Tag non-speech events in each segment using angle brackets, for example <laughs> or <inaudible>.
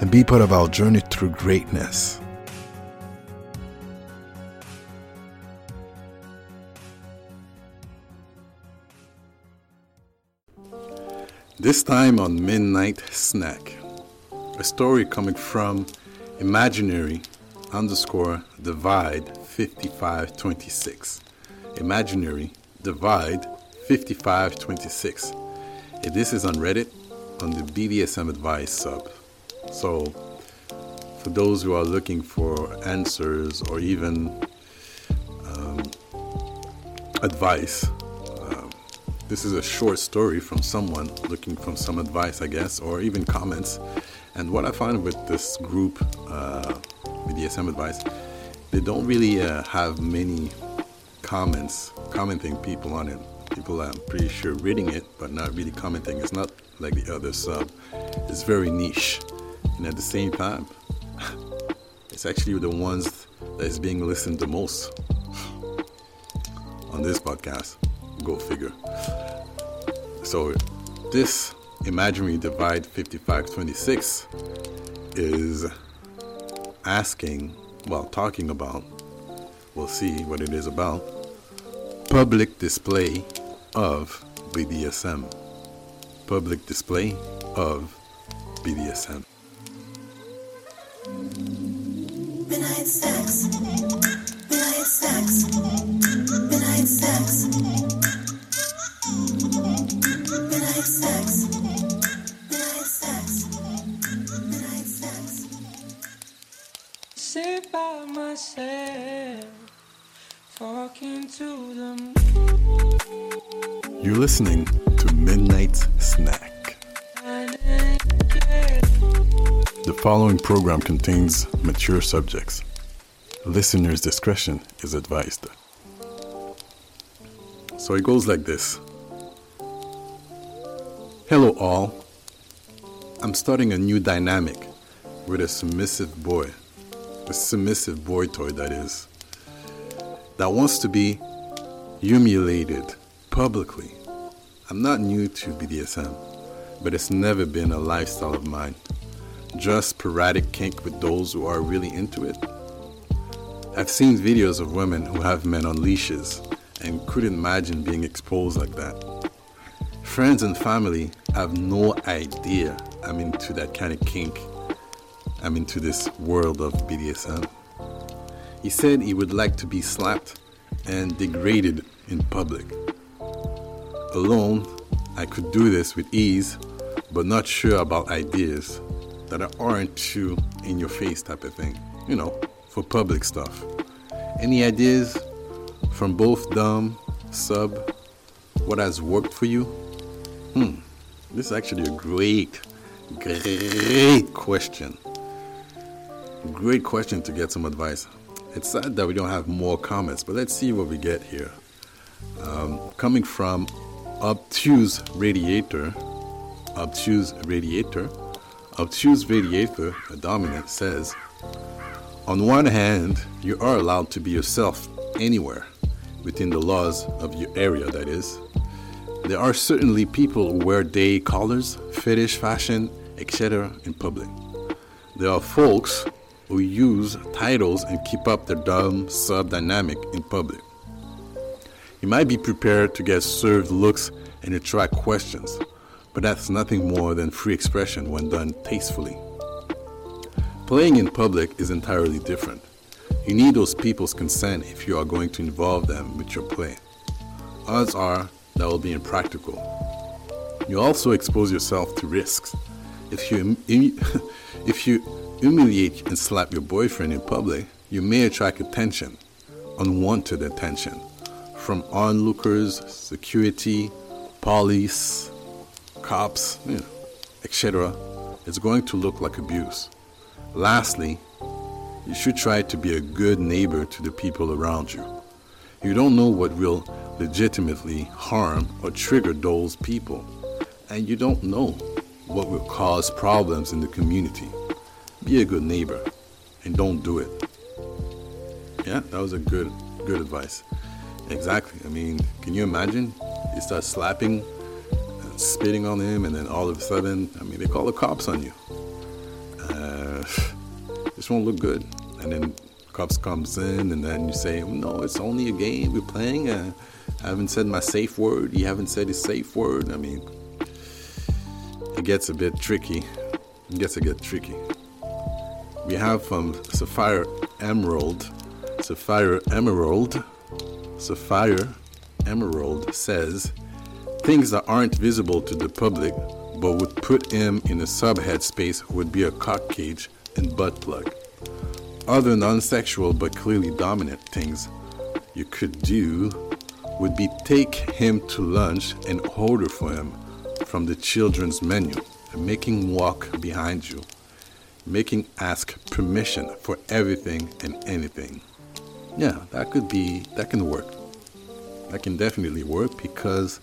and be part of our journey through greatness. This time on Midnight Snack, a story coming from imaginary underscore divide 5526. Imaginary divide 5526. This is on Reddit on the BDSM advice sub. So, for those who are looking for answers or even um, advice, um, this is a short story from someone looking for some advice, I guess, or even comments. And what I find with this group, uh, BDSM advice, they don't really uh, have many comments, commenting people on it. People, I'm pretty sure, reading it, but not really commenting. It's not like the other sub. It's very niche and at the same time, it's actually the ones that is being listened the most on this podcast. Go figure. So, this imaginary divide 5526 is asking, well, talking about, we'll see what it is about, public display of BDSM. Public display of BDSM. Midnight sex. Midnight sex. Midnight sex. Midnight sex. Midnight sex. Midnight sex. Sit by myself, talking to them. You're listening to Midnight Snack. The following program contains mature subjects. Listener's discretion is advised. So it goes like this Hello, all. I'm starting a new dynamic with a submissive boy, a submissive boy toy, that is, that wants to be humiliated publicly. I'm not new to BDSM, but it's never been a lifestyle of mine just sporadic kink with those who are really into it. I've seen videos of women who have men on leashes and couldn't imagine being exposed like that. Friends and family have no idea I'm into that kind of kink. I'm into this world of BDSM. He said he would like to be slapped and degraded in public. Alone, I could do this with ease, but not sure about ideas that aren't too in your face type of thing, you know, for public stuff. Any ideas from both Dom, Sub, what has worked for you? Hmm, this is actually a great, great question. Great question to get some advice. It's sad that we don't have more comments, but let's see what we get here. Um, coming from Obtuse Radiator, Obtuse Radiator, Obtuse Radiator, a dominant, says On one hand, you are allowed to be yourself anywhere, within the laws of your area, that is. There are certainly people who wear day collars, fetish fashion, etc. in public. There are folks who use titles and keep up their Dom sub dynamic in public. You might be prepared to get served looks and attract questions, but that's nothing more than free expression when done tastefully. Playing in public is entirely different. You need those people's consent if you are going to involve them with your play. Odds are that will be impractical. You also expose yourself to risks. If you, <laughs> if you humiliate and slap your boyfriend in public, you may attract attention, unwanted attention, from onlookers, security, police, cops, you know, etc., it's going to look like abuse. Lastly, you should try to be a good neighbor to the people around you. You don't know what will legitimately harm or trigger those people, and you don't know what will cause problems in the community. Be a good neighbor and don't do it. Yeah, that was a good good advice. Exactly. I mean, can you imagine? You start slapping, spitting on him, and then all of a sudden, I mean, they call the cops on you. Uh, this won't look good. And then cops comes in, and then you say, "No, it's only a game. We're playing. Uh, I haven't said my safe word. You haven't said his safe word. I mean, it gets a bit tricky. It gets a bit tricky. We have from Sapphire Emerald. Sapphire Emerald. Sapphire Emerald says things that aren't visible to the public but would put him in a subhead space would be a cock cage and butt plug. Other non sexual but clearly dominant things you could do would be take him to lunch and order for him from the children's menu, making walk behind you, making ask permission for everything and anything. Yeah, that could be, that can work. That can definitely work because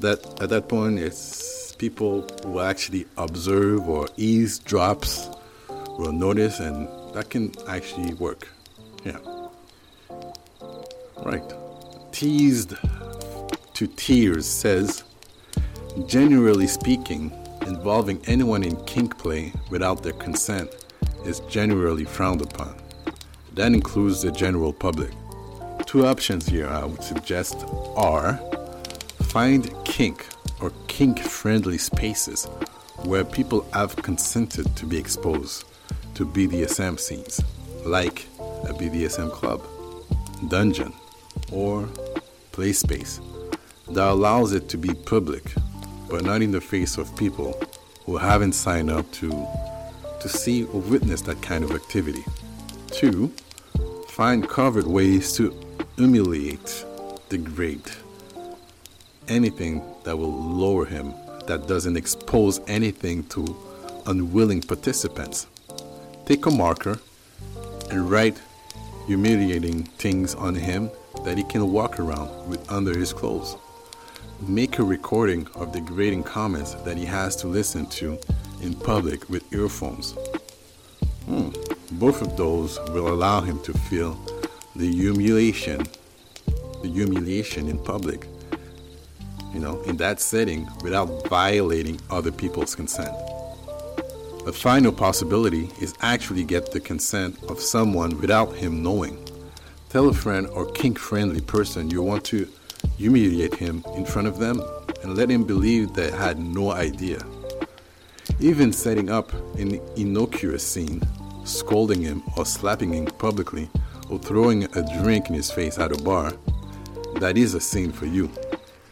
that at that point it's people will actually observe or eavesdrops will notice and that can actually work. Yeah. Right. Teased to tears says, generally speaking, involving anyone in kink play without their consent is generally frowned upon. That includes the general public. Two options here I would suggest are find kink or kink friendly spaces where people have consented to be exposed to BDSM scenes, like a BDSM club, dungeon, or play space that allows it to be public, but not in the face of people who haven't signed up to to see or witness that kind of activity. Two, find covered ways to humiliate, degrade anything that will lower him, that doesn't expose anything to unwilling participants. Take a marker and write humiliating things on him that he can walk around with under his clothes. Make a recording of degrading comments that he has to listen to in public with earphones. Hmm. Both of those will allow him to feel the humiliation, the humiliation in public, you know, in that setting without violating other people's consent. A final possibility is actually get the consent of someone without him knowing. Tell a friend or kink friendly person you want to humiliate him in front of them and let him believe they had no idea. Even setting up an innocuous scene, scolding him or slapping him publicly or throwing a drink in his face at a bar, that is a scene for you.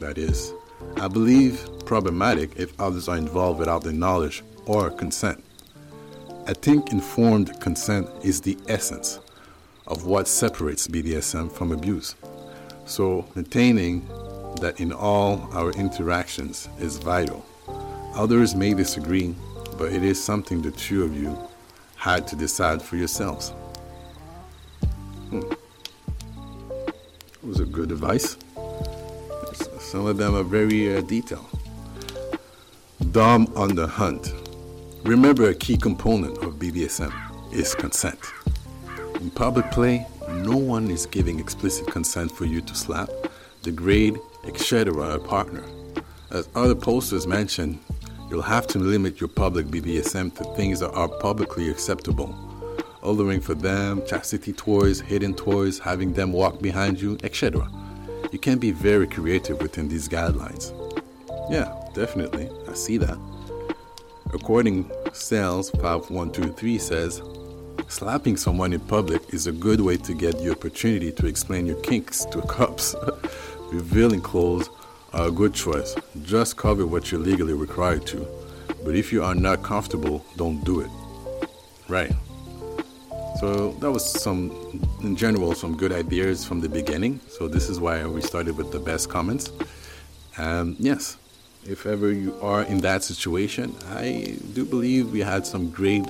That is, I believe, problematic if others are involved without their knowledge or consent. I think informed consent is the essence of what separates BDSM from abuse. So, maintaining that in all our interactions is vital. Others may disagree, but it is something the two of you had to decide for yourselves. Hmm. It was a good advice. Some of them are very uh, detailed. Dom on the hunt. Remember, a key component of BDSM is consent. In public play, no one is giving explicit consent for you to slap, degrade, etc. a partner. As other posters mention, you'll have to limit your public BDSM to things that are publicly acceptable. Ordering for them, chastity toys, hidden toys, having them walk behind you, etc. You can be very creative within these guidelines. Yeah, definitely. I see that. According Sales 5123 says, slapping someone in public is a good way to get the opportunity to explain your kinks to <laughs> cops. Revealing clothes are a good choice. Just cover what you're legally required to. But if you are not comfortable, don't do it. Right. So that was some, in general, some good ideas from the beginning. So this is why we started with the best comments. Um, yes, if ever you are in that situation, I do believe we had some great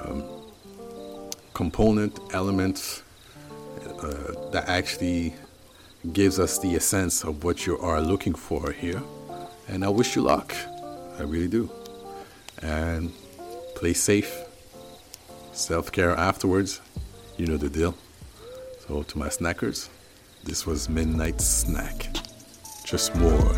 um, component elements uh, that actually gives us the essence of what you are looking for here. And I wish you luck. I really do. And play safe. Self care afterwards. You know the deal. So, to my snackers, this was Midnight Snack. Just more